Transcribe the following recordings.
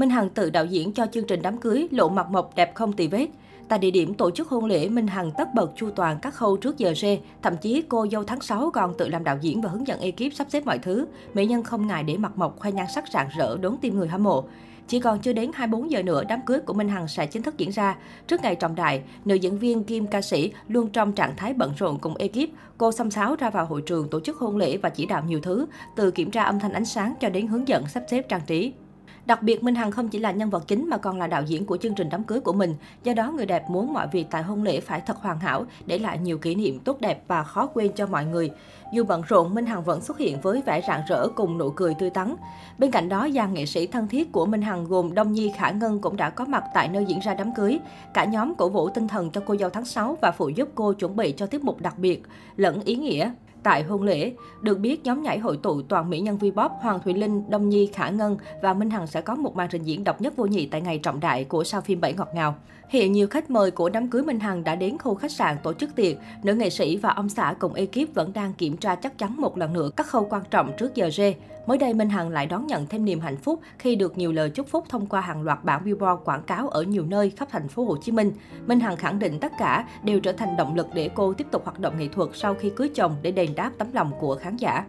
Minh Hằng tự đạo diễn cho chương trình đám cưới lộ mặt mộc đẹp không tì vết. Tại địa điểm tổ chức hôn lễ, Minh Hằng tất bật chu toàn các khâu trước giờ rê. Thậm chí cô dâu tháng 6 còn tự làm đạo diễn và hướng dẫn ekip sắp xếp mọi thứ. Mỹ nhân không ngại để mặt mộc khoe nhan sắc rạng rỡ đón tim người hâm mộ. Chỉ còn chưa đến 24 giờ nữa, đám cưới của Minh Hằng sẽ chính thức diễn ra. Trước ngày trọng đại, nữ diễn viên kim ca sĩ luôn trong trạng thái bận rộn cùng ekip. Cô xăm xáo ra vào hội trường tổ chức hôn lễ và chỉ đạo nhiều thứ, từ kiểm tra âm thanh ánh sáng cho đến hướng dẫn sắp xếp trang trí. Đặc biệt, Minh Hằng không chỉ là nhân vật chính mà còn là đạo diễn của chương trình đám cưới của mình. Do đó, người đẹp muốn mọi việc tại hôn lễ phải thật hoàn hảo, để lại nhiều kỷ niệm tốt đẹp và khó quên cho mọi người. Dù bận rộn, Minh Hằng vẫn xuất hiện với vẻ rạng rỡ cùng nụ cười tươi tắn. Bên cạnh đó, dàn nghệ sĩ thân thiết của Minh Hằng gồm Đông Nhi Khả Ngân cũng đã có mặt tại nơi diễn ra đám cưới. Cả nhóm cổ vũ tinh thần cho cô dâu tháng 6 và phụ giúp cô chuẩn bị cho tiết mục đặc biệt lẫn ý nghĩa. Tại hôn lễ, được biết nhóm nhảy hội tụ toàn mỹ nhân V-pop Hoàng Thùy Linh, Đông Nhi, Khả Ngân và Minh Hằng sẽ có một màn trình diễn độc nhất vô nhị tại ngày trọng đại của sao phim Bảy Ngọt Ngào. Hiện nhiều khách mời của đám cưới Minh Hằng đã đến khu khách sạn tổ chức tiệc. Nữ nghệ sĩ và ông xã cùng ekip vẫn đang kiểm tra chắc chắn một lần nữa các khâu quan trọng trước giờ rê. Mới đây, Minh Hằng lại đón nhận thêm niềm hạnh phúc khi được nhiều lời chúc phúc thông qua hàng loạt bảng billboard quảng cáo ở nhiều nơi khắp thành phố Hồ Chí Minh. Minh Hằng khẳng định tất cả đều trở thành động lực để cô tiếp tục hoạt động nghệ thuật sau khi cưới chồng để đền đáp tấm lòng của khán giả.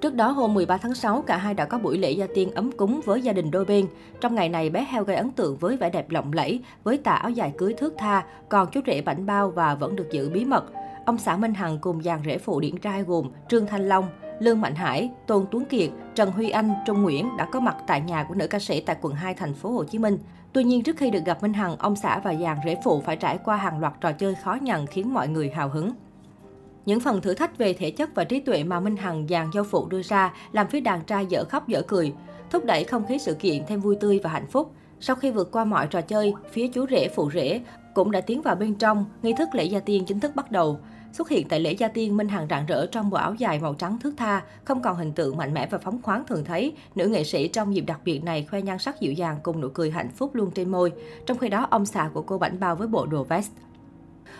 Trước đó, hôm 13 tháng 6, cả hai đã có buổi lễ gia tiên ấm cúng với gia đình đôi bên. Trong ngày này, bé heo gây ấn tượng với vẻ đẹp lộng lẫy, với tà áo dài cưới thước tha, còn chú rể bảnh bao và vẫn được giữ bí mật. Ông xã Minh Hằng cùng dàn rể phụ điển trai gồm Trương Thanh Long, Lương Mạnh Hải, Tôn Tuấn Kiệt, Trần Huy Anh, Trung Nguyễn đã có mặt tại nhà của nữ ca sĩ tại quận 2 thành phố Hồ Chí Minh. Tuy nhiên, trước khi được gặp Minh Hằng, ông xã và dàn rể phụ phải trải qua hàng loạt trò chơi khó nhằn khiến mọi người hào hứng. Những phần thử thách về thể chất và trí tuệ mà Minh Hằng dàn giao phụ đưa ra làm phía đàn trai dở khóc dở cười, thúc đẩy không khí sự kiện thêm vui tươi và hạnh phúc. Sau khi vượt qua mọi trò chơi, phía chú rể phụ rể cũng đã tiến vào bên trong, nghi thức lễ gia tiên chính thức bắt đầu. Xuất hiện tại lễ gia tiên, Minh Hằng rạng rỡ trong bộ áo dài màu trắng thước tha, không còn hình tượng mạnh mẽ và phóng khoáng thường thấy. Nữ nghệ sĩ trong dịp đặc biệt này khoe nhan sắc dịu dàng cùng nụ cười hạnh phúc luôn trên môi. Trong khi đó, ông xã của cô bảnh bao với bộ đồ vest.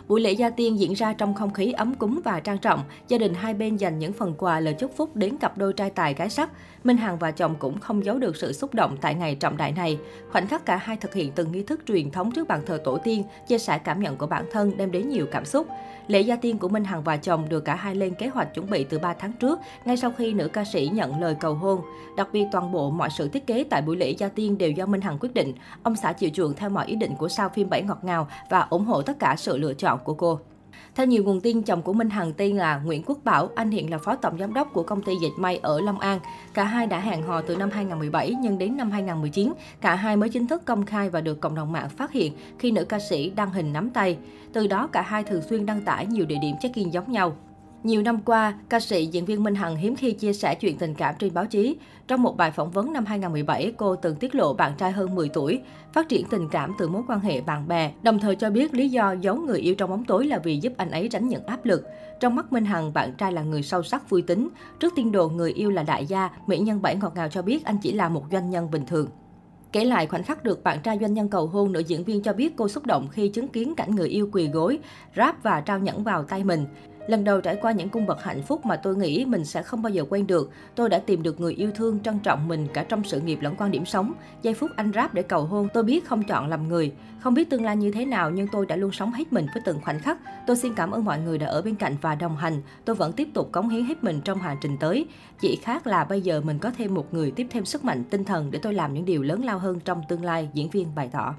Buổi lễ gia tiên diễn ra trong không khí ấm cúng và trang trọng. Gia đình hai bên dành những phần quà lời chúc phúc đến cặp đôi trai tài gái sắc. Minh Hằng và chồng cũng không giấu được sự xúc động tại ngày trọng đại này. Khoảnh khắc cả hai thực hiện từng nghi thức truyền thống trước bàn thờ tổ tiên, chia sẻ cảm nhận của bản thân đem đến nhiều cảm xúc. Lễ gia tiên của Minh Hằng và chồng được cả hai lên kế hoạch chuẩn bị từ 3 tháng trước, ngay sau khi nữ ca sĩ nhận lời cầu hôn. Đặc biệt toàn bộ mọi sự thiết kế tại buổi lễ gia tiên đều do Minh Hằng quyết định. Ông xã chịu chuộng theo mọi ý định của sao phim Bảy Ngọt Ngào và ủng hộ tất cả sự lựa chọn của cô. Theo nhiều nguồn tin, chồng của Minh Hằng tên là Nguyễn Quốc Bảo, anh hiện là phó tổng giám đốc của công ty dệt may ở Long An. Cả hai đã hẹn hò từ năm 2017, nhưng đến năm 2019, cả hai mới chính thức công khai và được cộng đồng mạng phát hiện khi nữ ca sĩ đăng hình nắm tay. Từ đó, cả hai thường xuyên đăng tải nhiều địa điểm check-in giống nhau. Nhiều năm qua, ca sĩ diễn viên Minh Hằng hiếm khi chia sẻ chuyện tình cảm trên báo chí. Trong một bài phỏng vấn năm 2017, cô từng tiết lộ bạn trai hơn 10 tuổi, phát triển tình cảm từ mối quan hệ bạn bè, đồng thời cho biết lý do giấu người yêu trong bóng tối là vì giúp anh ấy tránh những áp lực. Trong mắt Minh Hằng, bạn trai là người sâu sắc vui tính. Trước tiên đồ người yêu là đại gia, mỹ nhân bảy ngọt ngào cho biết anh chỉ là một doanh nhân bình thường. Kể lại khoảnh khắc được bạn trai doanh nhân cầu hôn, nữ diễn viên cho biết cô xúc động khi chứng kiến cảnh người yêu quỳ gối, ráp và trao nhẫn vào tay mình. Lần đầu trải qua những cung bậc hạnh phúc mà tôi nghĩ mình sẽ không bao giờ quên được. Tôi đã tìm được người yêu thương, trân trọng mình cả trong sự nghiệp lẫn quan điểm sống. Giây phút anh rap để cầu hôn, tôi biết không chọn làm người. Không biết tương lai như thế nào nhưng tôi đã luôn sống hết mình với từng khoảnh khắc. Tôi xin cảm ơn mọi người đã ở bên cạnh và đồng hành. Tôi vẫn tiếp tục cống hiến hết mình trong hành trình tới. Chỉ khác là bây giờ mình có thêm một người tiếp thêm sức mạnh tinh thần để tôi làm những điều lớn lao hơn trong tương lai, diễn viên bày tỏ.